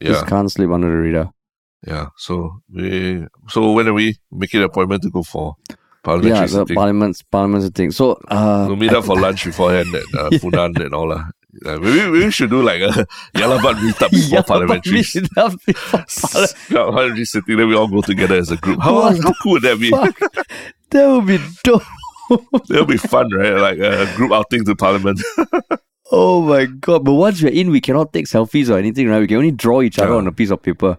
this yeah, can't slip under the radar yeah. So we, so when are we making an appointment to go for parliamentary yeah the sitting? parliament's parliament's thing so uh We'll meet up for lunch beforehand at uh, Funan and all that. Uh, maybe, maybe we should do like a Yalabat meetup before yeah, parliamentary. meet up before parliamentary sitting, then we all go together as a group. How, how cool would that be? Fuck. that would be dope That'll be fun, right? Like a group outing to parliament. Oh my god! But once we're in, we cannot take selfies or anything, right? We can only draw each other Yeah. on a piece of paper.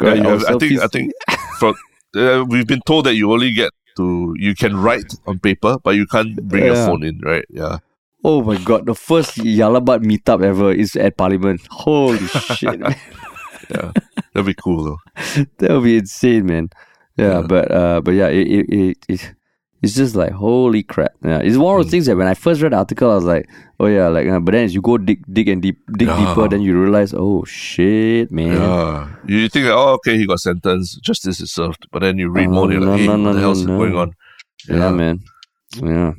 Yeah, Correct? have, I think I think from uh, we've been told that you only get to you can write on paper, but you can't bring your phone in, right? Yeah. Oh my god! The first Yalabat meetup ever is at Parliament. Holy shit! Yeah. That'd be cool though. that would be insane, man. Yeah, Yeah. but uh, but yeah, it, it, it, it it's just like holy crap. Yeah, it's one of those Mm. things that when I first read the article, I was like, oh yeah, like. Uh, but then as you go dig, dig and deep, dig Yeah. deeper, then you realize, oh shit, man. Yeah. You think oh okay, he got sentenced, justice is served. But then you read more, and you're no, like, hey, no, what no, the no, hell's no. going on? Yeah, man. Yeah.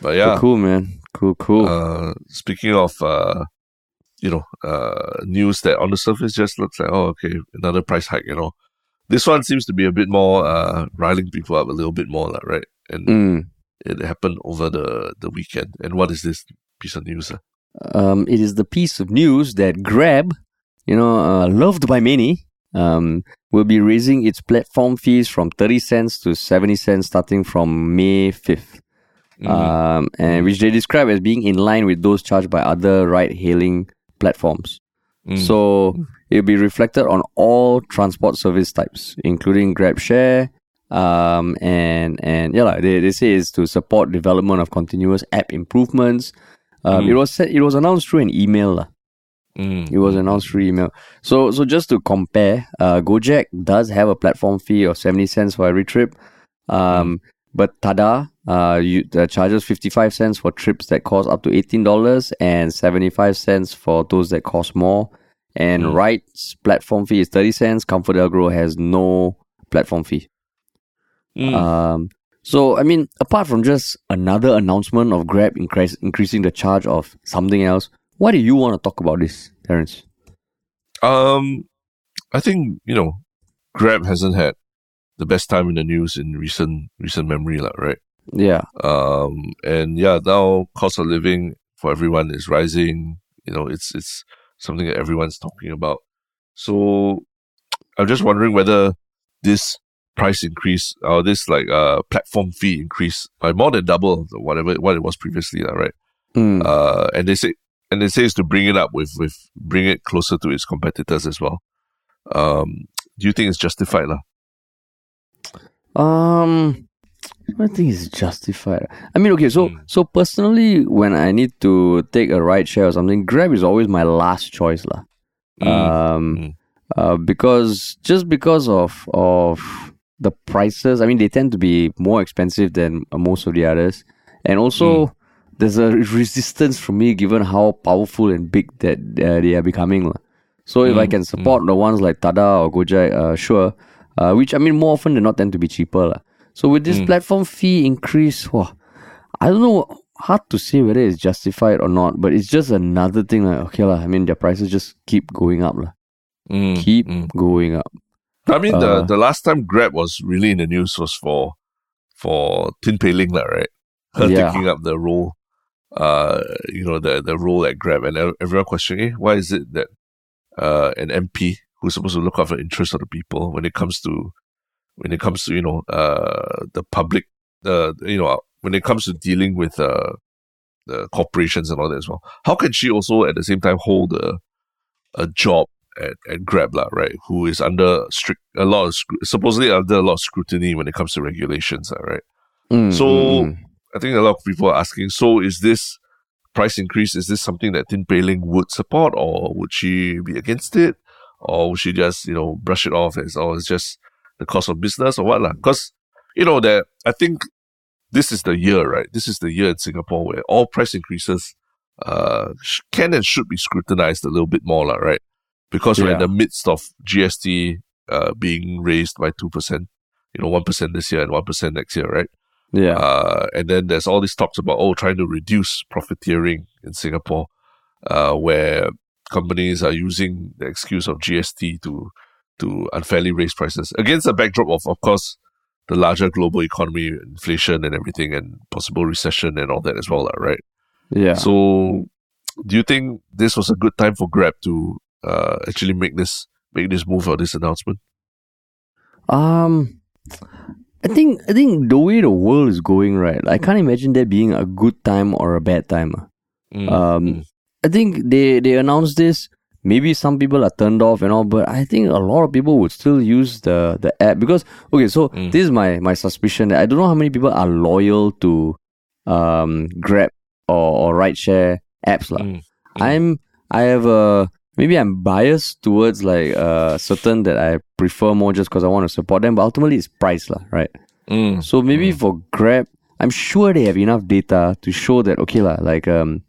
But But yeah. cool, man. Cool, cool. Uh, speaking of uh, you know, uh, news that on the surface just looks like, oh, okay, another price hike, you know. This one seems to be a bit more uh, riling people up a little bit more, lah, right? And Mm. it happened over the, the weekend. And what is this piece of news? um, it is the piece of news that Grab, you know, uh, loved by many, um, will be raising its platform fees from 30 cents to 70 cents starting from May 5th. Um, and which they describe as being in line with those charged by other ride hailing platforms. So it'll be reflected on all transport service types, including GrabShare. Um, and and yeah, like, they, they say it's to support development of continuous app improvements. Um, It was said, it was announced through an email. Mm. It was announced through email. So so just to compare, uh, Gojek does have a platform fee of seventy cents for every trip. Um, but Tada uh, you, uh, charges fifty five cents for trips that cost up to eighteen dollars and seventy five cents for those that cost more. And Ryde's platform fee is thirty cents. ComfortDelGro has no platform fee. Mm. Um, so I mean, apart from just another announcement of Grab increase, increasing the charge of something else, why do you want to talk about this, Terence? Um, I think you know, Grab hasn't had the best time in the news in recent recent memory, lah, right? Yeah. Um, and yeah, now cost of living for everyone is rising. You know, it's it's something that everyone's talking about. So I'm just wondering whether this price increase or this like uh platform fee increase by more than double whatever what it was previously, right? Mm. Uh, and they say and they say it's to bring it up with with bring it closer to its competitors as well. Um, do you think it's justified, lah? Um, I think it's justified. I mean, okay, so Mm. so personally, when I need to take a ride share or something, Grab is always my last choice, lah. Um, Mm. uh, because just because of of the prices, I mean, they tend to be more expensive than most of the others, and also there's a resistance from me given how powerful and big that uh, they are becoming. So if I Mm, can support the ones like Tada or Gojek, uh, sure. Uh, which I mean, more often than not, tend to be cheaper, lah. So with this Mm. platform fee increase, wow, I don't know. Hard to say whether it's justified or not, but it's just another thing. Like okay, lah. I mean, their prices just keep going up. Mm, Keep mm. going up. I mean, the, Uh, the last time Grab was really in the news was for for Tin Pei Ling, right? Her Yeah. taking up the role, uh, you know, the the role at Grab, and ev- everyone questioning, eh, why is it that uh, an MP who's supposed to look after the interests of the people when it comes to when it comes to you know uh the public, uh, you know, when it comes to dealing with uh the corporations and all that as well, how can she also at the same time hold a a job at, at Grab, lah, right? Who is under strict a lot of scru- supposedly under a lot of scrutiny when it comes to regulations, lah, right? Mm, So mm, mm. I think a lot of people are asking, so is this price increase, is this something that Tin Pei Ling would support or would she be against it? Or would she just, you know, brush it off as oh it's just the cost of business or what? Because, you know, that I think this is the year, right? This is the year in Singapore where all price increases uh can and should be scrutinized a little bit more, lah, right? Because we're in the midst of GST uh being raised by two percent, you know, one percent this year and one percent next year, right? yeah. Uh, and then there's all these talks about oh trying to reduce profiteering in Singapore, uh, where companies are using the excuse of GST to to unfairly raise prices against the backdrop of of course the larger global economy, inflation and everything, and possible recession and all that as well, right? yeah. So, do you think this was a good time for Grab to uh, actually make this make this move or this announcement? Um, I think I think the way the world is going, right? I can't imagine there being a good time or a bad time. Mm, Um, mm, I think they they announced this. Maybe some people are turned off and all, but I think a lot of people would still use the the app because okay. So Mm. this is my my suspicion. That I don't know how many people are loyal to um Grab or, or rideshare apps, lah. mm, I'm I have a maybe I'm biased towards like uh certain that I prefer more just because I want to support them, but ultimately it's price lah, right? mm, So maybe for Grab, I'm sure they have enough data to show that okay lah, like um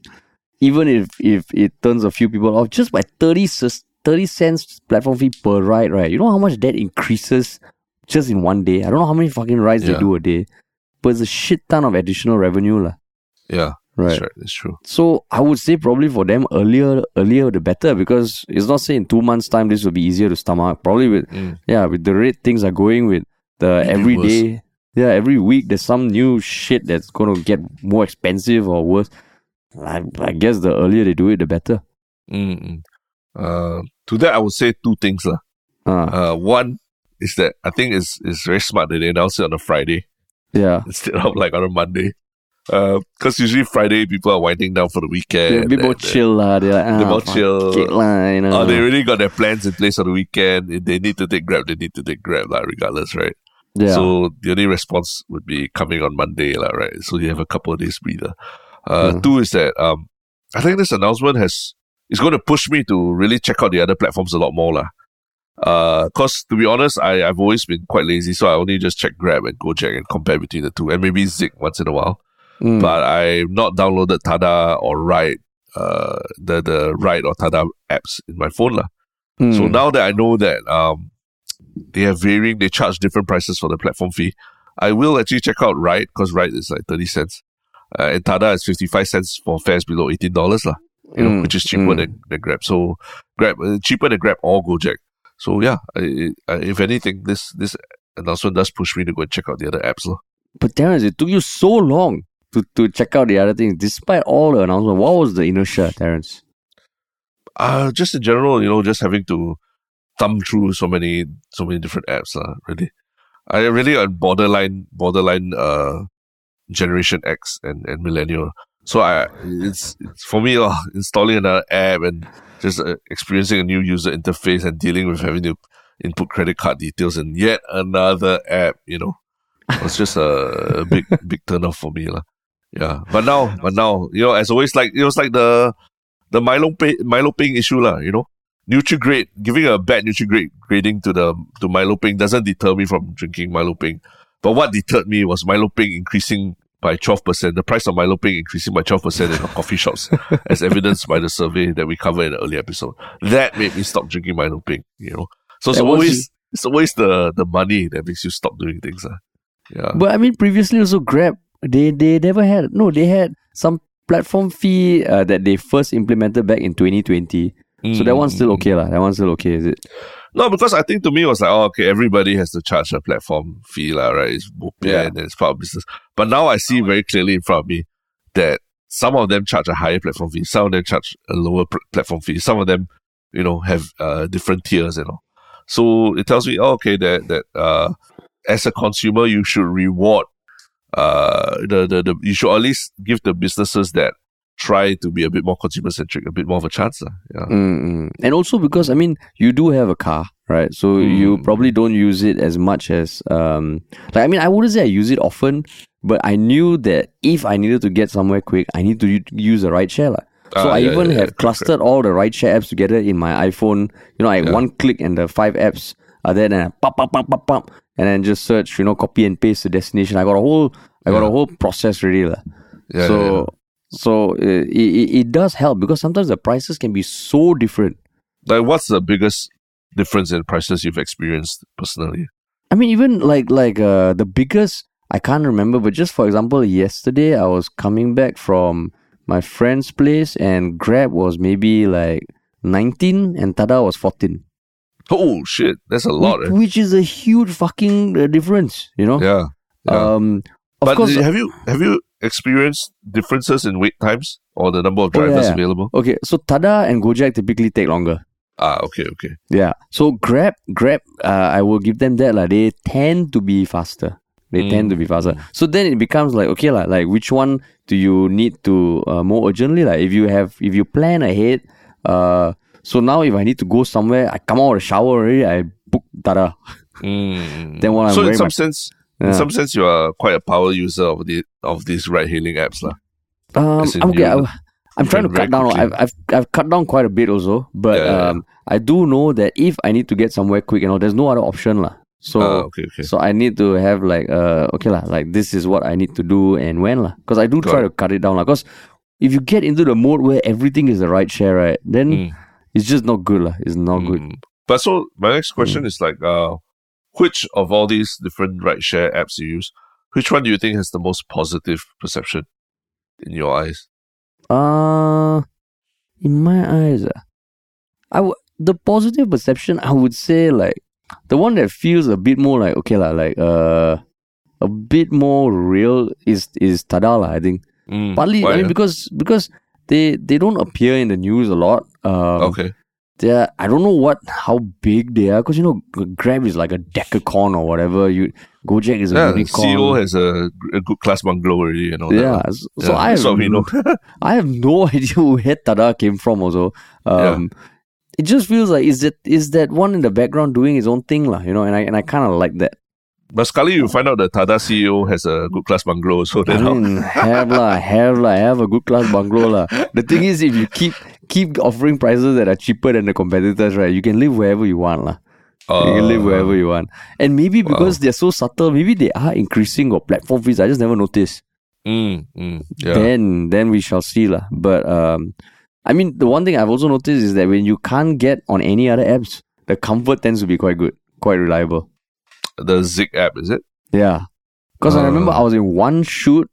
even if if it turns a few people off just by 30, cis- 30 cents platform fee per ride, right? You know how much that increases just in one day? I don't know how many fucking rides they do a day, but it's a shit ton of additional revenue lah. yeah, Right. that's right, that's true. So I would say probably for them earlier, earlier the better because it's not saying two months time this will be easier to stomach. Probably with Mm. yeah with the rate things are going with the Maybe every worse. day. Yeah, every week there's some new shit that's gonna get more expensive or worse. I, I guess the earlier they do it, the better. Mm-mm. Uh, to that, I would say two things. lah. Uh, Uh, one, is that I think it's it's very smart that they announce it on a Friday Yeah. instead of like on a Monday. Because usually Friday people are winding down for the weekend. They're a bit more chill lah. They're like, ah, They're more chill. it lah, you know. Oh, they already got their plans in place for the weekend. If they need to take Grab, they need to take Grab, like, regardless, right? yeah. So the only response would be coming on Monday, lah, right? So you have a couple of days breather. Uh, Yeah. Two is that um, I think this announcement has is going to push me to really check out the other platforms a lot more, lah. Uh, cause to be honest, I I've always been quite lazy, so I only just check Grab and Gojek and compare between the two, and maybe Zig once in a while. Mm. But I've not downloaded Tada or Ryde, uh, the the Ryde or Tada apps in my phone, lah. Mm. So now that I know that um, they have varying, they charge different prices for the platform fee. I will actually check out Ryde because Ryde is like thirty cents, uh, and Tada is fifty five cents for fares below eighteen dollars lah. You know, Mm, which is cheaper mm. than, than Grab. So Grab uh, cheaper than Grab or Gojek. So yeah, I, I, if anything, this this announcement does push me to go and check out the other apps lah. But Terrence, it took you so long to, to check out the other things, despite all the announcement. What was the inertia, Terrence? Uh just in general, you know, just having to thumb through so many so many different apps, lah. Really, I really on borderline borderline uh generation X and and millennial. So I it's, it's for me uh, installing another app and just uh, experiencing a new user interface and dealing with having to input credit card details in yet another app. You know, it's just a, a big big turn off for me, lah. Yeah, but now, but now, you know, as always, like it was like the the Milo pay, Milo Ping issue, lah. You know, NutriGrade giving a bad NutriGrade grading to the to Milo Ping doesn't deter me from drinking Milo Ping. But what deterred me was Milo Ping increasing by twelve percent. The price of Milo Ping increasing by twelve percent in coffee shops, as evidenced by the survey that we covered in the earlier episode. That made me stop drinking Milo Ping. You know, so it's what's always it's always the the money that makes you stop doing things. Uh. Yeah. But I mean, previously also Grab, they they never had no, they had some platform fee uh, that they first implemented back in 2020. So that one's still Mm. okay lah. That one's still okay, is it? No, because I think to me it was like, oh, okay, everybody has to charge a platform fee, lah, right? It's yeah. and it's part of business. But now I see very clearly in front of me that some of them charge a higher platform fee, some of them charge a lower pr- platform fee, some of them, you know, have uh, different tiers and all. So it tells me, oh, okay, that that uh, as a consumer, you should reward uh the, the the you should at least give the businesses that try to be a bit more consumer centric a bit more of a chance. lah. Yeah. Mm-mm. And also because I mean, you do have a car, right? So you Mm. probably don't use it as much as um. Like I mean, I wouldn't say I use it often, but I knew that if I needed to get somewhere quick, I need to u- use a ride share, lah. So Ah, I yeah, even yeah, have correct, clustered all the ride share apps together in my iPhone. You know, I Yeah. one click and the five apps are there, and I pop, pop, pop, pop, pop, and then just search. You know, copy and paste the destination. I got a whole, I got a whole process ready, lah. Yeah, so, yeah, so uh, it, it it does help because sometimes the prices can be so different. Like, what's the biggest difference in prices you've experienced personally? I mean, even like like uh, the biggest I can't remember, but just for example, yesterday I was coming back from my friend's place and Grab was maybe like nineteen and Tada was fourteen, Oh shit, that's a lot. which, eh? which is a huge fucking uh, difference, you know. Yeah. yeah. Um, of but course. have you have you experienced differences in wait times or the number of Oh, yeah, drivers yeah. available? Okay, so Tada and Gojek typically take longer. Ah, okay, okay. Yeah. So Grab, Grab, uh, I will give them that. Like, they tend to be faster. They tend to be faster. So then it becomes like, okay, like, like which one do you need to uh, more urgently? Like if you have, if you plan ahead, uh, so now if I need to go somewhere, I come out of the shower already, I book Tada. Mm. Then what I'm so in some my- sense, Yeah. in some sense, you are quite a power user of the of these ride hailing apps, lah. Um, As in okay, you- I, I'm trying to cut down. quickly. I've, I've I've cut down quite a bit also, but Yeah, yeah, yeah. um, I do know that if I need to get somewhere quick, you know, there's no other option lah. So Ah, okay, okay. So I need to have like uh okay lah, like this is what I need to do and when lah. Because I do try Got to cut it down lah. Because if you get into the mode where everything is the right share, right, then Mm. It's just not good lah. It's not good. Mm. But so my next question is like, uh, which of all these different ride share apps you use, which one do you think has the most positive perception in your eyes? Uh in my eyes, uh, I w- the positive perception I would say like the one that feels a bit more like okay lah, like uh a bit more real is is Tada lah. I think Mm. partly I mean ah? because because they they don't appear in the news a lot. Um, okay. they're I don't know what how big they are because you know Grab is like a decacorn or whatever. You Gojek is a Yeah, unicorn. CEO has a, a good class bungalow already and all yeah, that. so, so Yeah, I have what we know. I have no idea where Tada came from. Also, um, it just feels like is that is that one in the background doing his own thing, lah. You know, and I and I kind of like that. But Scully, you find out that Tada CEO has a good class bungalow, so I then how- mean, have lah, have lah, have a good class bungalow lah. The thing is, if you keep keep offering prices that are cheaper than the competitors, right, you can live wherever you want lah. you can live Uh, wherever you want. And maybe because they're so subtle, maybe they are increasing or platform fees. I just never noticed. Mm, mm, yeah. Then then we shall see lah. But um, I mean, the one thing I've also noticed is that when you can't get on any other apps, the comfort tends to be quite good, quite reliable. the Zig app, is it? Yeah. Because I remember Uh. I was in one shoot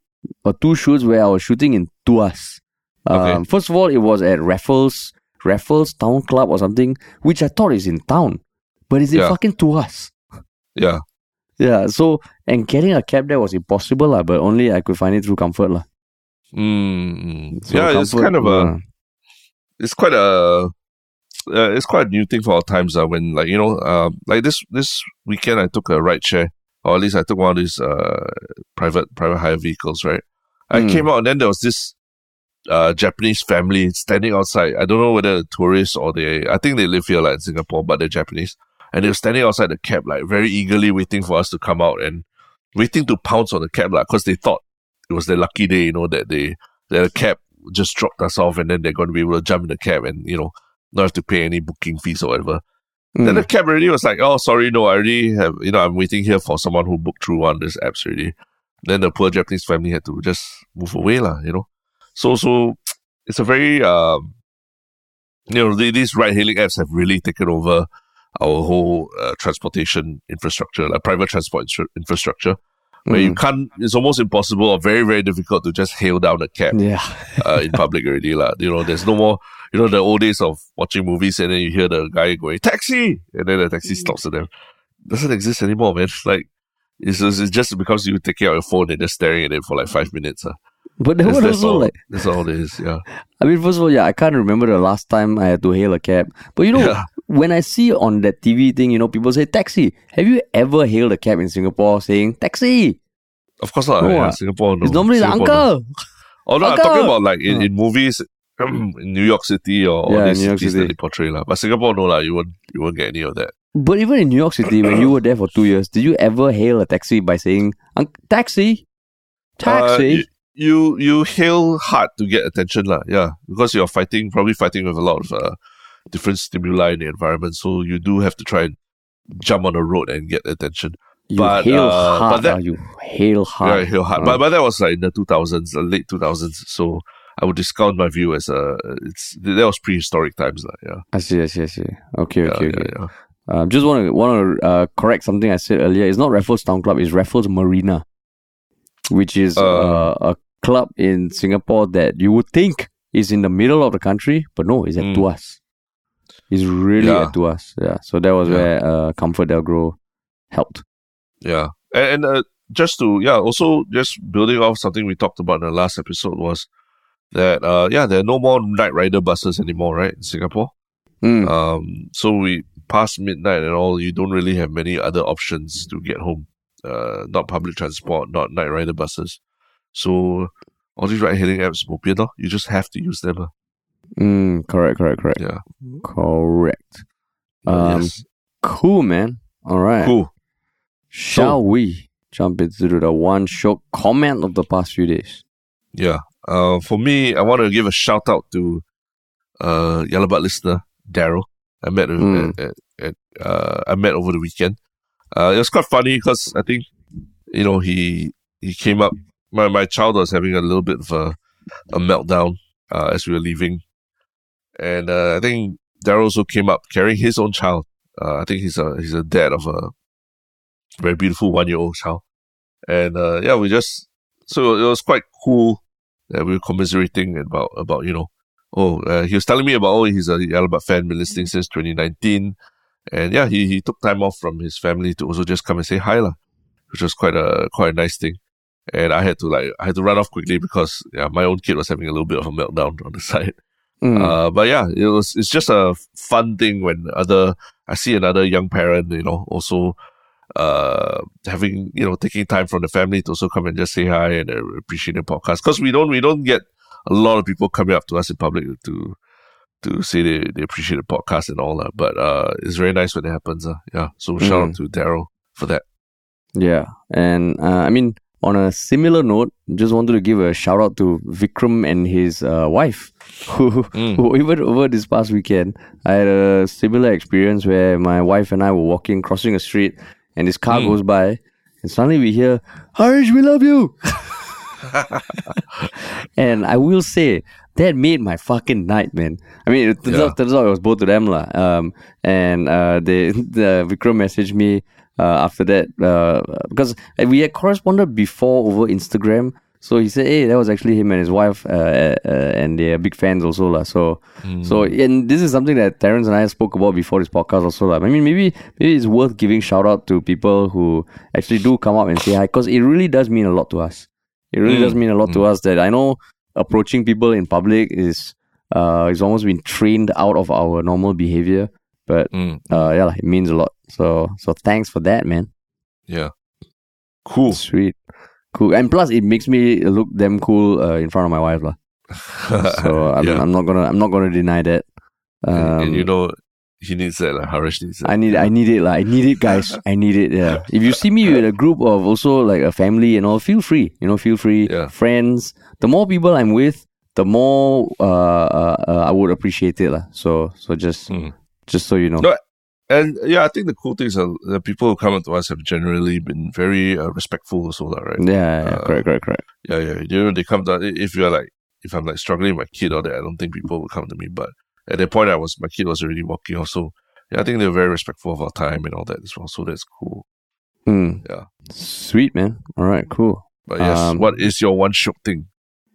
or two shoots where I was shooting in Tuas. Um, Okay. First of all, it was at Raffles, Raffles Town Club or something, which I thought is in town, but it's in Yeah. fucking Tuas. Yeah. Yeah. So and getting a cab there was impossible lah, but only I could find it through Comfort lah. Mm. So yeah, it's kind of a, it's quite a, uh, it's quite a new thing for our times. Uh, when like you know, uh, like this this weekend, I took a ride share, or at least I took one of these uh private private hire vehicles. Right, I Mm. came out and then there was this uh Japanese family standing outside. I don't know whether tourists or they. I think they live here like in Singapore, but they're Japanese, and they were standing outside the cab like very eagerly waiting for us to come out and waiting to pounce on the cab like because they thought it was their lucky day. You know that they that the cab just dropped us off and then they're going to be able to jump in the cab and you know not have to pay any booking fees or whatever. Then Mm. the cab already was like, oh, sorry, no, I already have, you know, I'm waiting here for someone who booked through one of these apps already. Then the poor Japanese family had to just move away, lah, you know. So, so it's a very, um, you know, the- these ride hailing apps have really taken over our whole uh, transportation infrastructure, like private transport infrastructure, where you Mm. can't, it's almost impossible or very, very difficult to just hail down a cab Yeah. uh, in public already. lah. You know, there's no more, you know, the old days of watching movies and then you hear the guy going, taxi! And then the taxi stops to them. Doesn't exist anymore, man. Like, it's just, it's just because you take out your phone and just staring at it for like five minutes. Uh. But that That's, was that's, also all, like that's all it is, yeah. I mean, first of all, yeah, I can't remember the last time I had to hail a cab. But you know, Yeah. when I see on that TV thing, you know, people say taxi. Have you ever hailed a cab in Singapore saying taxi? Of course not. No, yeah, ah. Singapore, no. it's normally like, Singapore, no. uncle. Oh, no, I'm talking about like in, Uh. in movies in New York City or all Yeah, these New York cities City. that they portray. lah. But Singapore, no, lah. you, won't, you won't get any of that. But even in New York City, when you were there for two years, did you ever hail a taxi by saying "Unc- taxi? Taxi? Uh, you, you hail hard to get attention, lah. Yeah, because you're fighting, probably fighting with a lot of uh, different stimuli in the environment. So you do have to try and jump on the road and get attention. you but, hail uh, hard. but that- ah, you hail hard. Yeah, hail hard. Uh, But but that was like in the two thousands, the late two thousands. So I would discount my view as a it's that was prehistoric times, lah. Yeah, I see, I see, I see. Okay, yeah, okay, yeah, okay. yeah. Uh, just want to want to uh, correct something I said earlier. It's not Raffles Town Club. It's Raffles Marina, which is Uh. uh, a club in Singapore that you would think is in the middle of the country, but no, it's at Mm. Tuas. It's really Yeah. at Tuas. Yeah. So that was Yeah. where uh, Comfort Delgro helped. Yeah, and, and uh, just to yeah, also just building off something we talked about in the last episode was that uh yeah, there are no more night rider buses anymore, right? In Singapore. Mm. Um, so we past midnight and all, you don't really have many other options to get home. Uh, not public transport, not night rider buses. So all these ride hailing apps, lor, you just have to use them. Mm, correct, correct, correct. Yeah. Correct. Um, yes. Cool, man. All right. Cool. Shall we jump into the one shiok comment of the past few days? Yeah. Uh, for me, I want to give a shout out to uh Butt listener Daryl. I met him Mm. at, at, at uh I met over the weekend. Uh, it was quite funny because I think you know he he came up. My my child was having a little bit of a a meltdown uh, as we were leaving, and uh, I think Daryl also came up carrying his own child. Uh, I think he's a he's a dad of a very beautiful one year old child, and uh, yeah, we just so it was quite cool that we were commiserating about about you know oh uh, he was telling me about oh he's a Yalabat fan been listening since 2019 and yeah he, he took time off from his family to also just come and say hi lah, which was quite a quite a nice thing and I had to like I had to run off quickly because yeah my own kid was having a little bit of a meltdown on the side Mm. Uh, but yeah, it was it's just a fun thing when other I see another young parent, you know, also uh having you know taking time from the family to also come and just say hi and uh, appreciate the podcast because we don't we don't get a lot of people coming up to us in public to to say they, they appreciate the podcast and all that. But uh, it's very nice when it happens. Uh. Yeah. So shout Mm. out to Daryl for that. Yeah, and uh, I mean, on a similar note, just wanted to give a shout out to Vikram and his uh, wife, who, Mm. who even over this past weekend, I had a similar experience where my wife and I were walking, crossing a street, and this car Mm. goes by, and suddenly we hear, "Harish, we love you," and I will say that made my fucking night, man. I mean, it turns, Yeah. out, turns out it was both of them, lah. Um, and uh, they, the Vikram messaged me uh, after that uh, because we had corresponded before over Instagram. So he said, "Hey, that was actually him and his wife, uh, uh, and they're big fans also, lah." So, so and this is something that Terrence and I spoke about before this podcast also, lah. I mean, maybe maybe it's worth giving shout out to people who actually do come up and say hi because it really does mean a lot to us. It really Mm, does mean a lot to us that I know approaching people in public is uh is almost been trained out of our normal behavior, but Mm. uh yeah, it means a lot. So so thanks for that, man. Yeah. Cool. Sweet. Cool. And plus it makes me look damn cool uh, in front of my wife. lah. So I'm, yeah. I'm not gonna I'm not gonna deny that. Um, and, and you know, he needs that. Like, Harish needs that. I need I need it lah. I need it guys. I need it. Yeah. If you see me with a group of also like a family and all, feel free. You know, feel free. Yeah. Friends. The more people I'm with, the more uh, uh, uh I would appreciate it lah. So so just Mm. just so you know. No, And yeah, I think the cool things are the people who come up to us have generally been very uh, respectful also, lah, right? Yeah, yeah, yeah. Uh, correct, correct, correct. Yeah, yeah. You know, they come down. If you're like, if I'm like struggling with my kid or that, I don't think people will come to me. But at that point, I was my kid was already walking off. So yeah, I think they were very respectful of our time and all that as well. So that's cool. Hmm. Yeah. Sweet man. All right, cool. But yes, Um, what is your one shiok thing?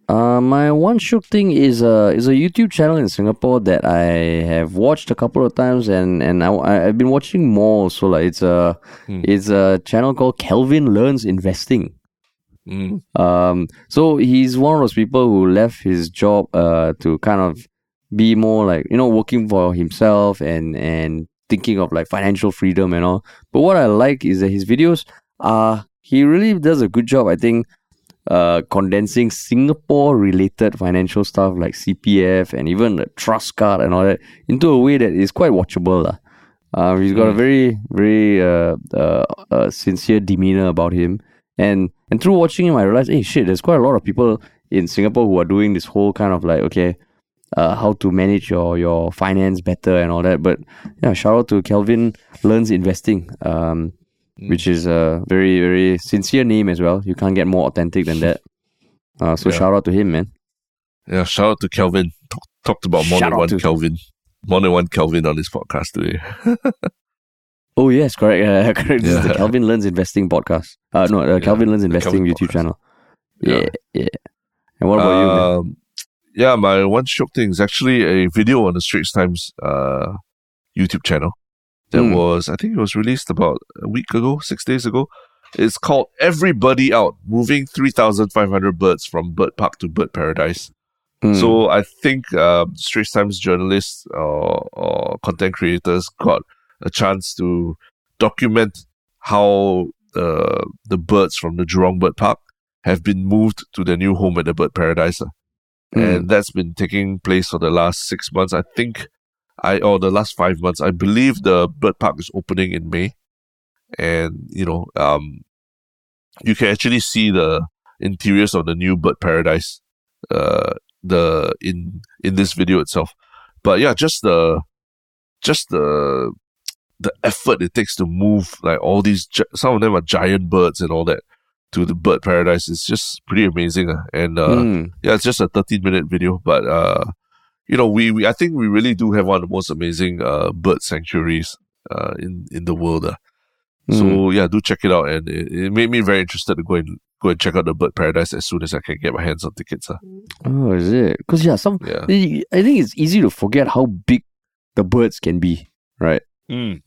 Uh, my one shiok thing is a is a YouTube channel in Singapore that I have watched a couple of times and and I, I have been watching more. So like it's a Hmm. it's a channel called Kelvin Learns Investing. Mm, Um, so he's one of those people who left his job uh to kind of be more like you know working for himself and and thinking of like financial freedom and all. But what I like is that his videos are he really does a good job. I think uh condensing Singapore related financial stuff like CPF and even the trust card and all that into a way that is quite watchable. Uh, he's got a Mm. very very uh, uh, uh sincere demeanor about him and and through watching him, I realized, hey, shit, there's quite a lot of people in Singapore who are doing this whole kind of like, okay, uh, how to manage your your finance better and all that. But yeah, shout out to Kelvin Learns Investing, um, Mm. which is a very very sincere name as well. You can't get more authentic than that. Uh, so Yeah. shout out to him, man. yeah, shout out to Kelvin. Talk, talked about more Shout than one to- Kelvin. More than one Kelvin on this podcast today. Oh yes, correct, uh, correct. This is the Kelvin Learns Investing podcast. Uh, no, uh, Kelvin Learns Investing YouTube podcast. channel. Yeah. Yeah, yeah. And what about you? Man? Um, yeah, my one shiok thing is actually a video on the Straits Times uh, YouTube channel that Hmm. was, I think it was released about a week ago, six days ago. It's called Everybody Out Moving 3,500 Birds from Bird Park to Bird Paradise. Hmm. So I think uh, Straits Times journalists or, or content creators got a chance to document how uh, the birds from the Jurong Bird Park have been moved to their new home at the Bird Paradise. Hmm. And that's been taking place for the last six months. I think I or the last five months. I believe the bird park is opening in May. And, you know, um you can actually see the interiors of the new bird paradise uh the in in this video itself. But yeah, just the just the the effort it takes to move like all these some of them are giant birds and all that to the bird paradise is just pretty amazing uh. and uh Hmm. yeah it's just a 13 minute video but uh you know we, we i think we really do have one of the most amazing uh bird sanctuaries uh in in the world uh. Hmm. so yeah do check it out and it, it made me very interested to go and go and check out the bird paradise as soon as i can get my hands on tickets uh. Oh, is it? Because yeah, some yeah I think it's easy to forget how big the birds can be, right?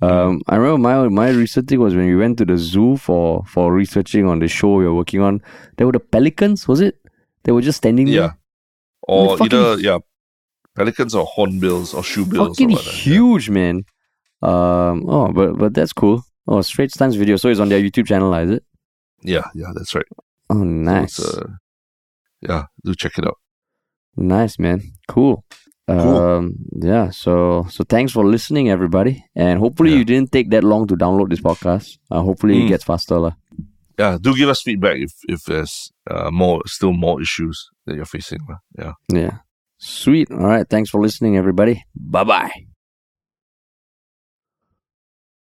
Um, I remember my my recent thing was when we went to the zoo for for researching on the show we were working on. There were the pelicans, was it? They were just standing yeah there. or either yeah Pelicans or hornbills or shoebills. Fucking or whatever. huge, man. Um. Oh, but but that's cool. Oh, Straits Times video. So it's on their YouTube channel, is it? Yeah, yeah, that's right. Oh, nice. it's, uh, yeah, do check it out. Nice, man. Cool. Um, yeah. So, so thanks for listening, everybody. And hopefully Yeah. you didn't take that long to download this podcast. Uh, hopefully it Mm. gets faster, lah. Yeah, do give us feedback if if there's uh, more still more issues that you're facing. lah. Yeah. Yeah. Sweet. All right. Thanks for listening, everybody. Bye bye.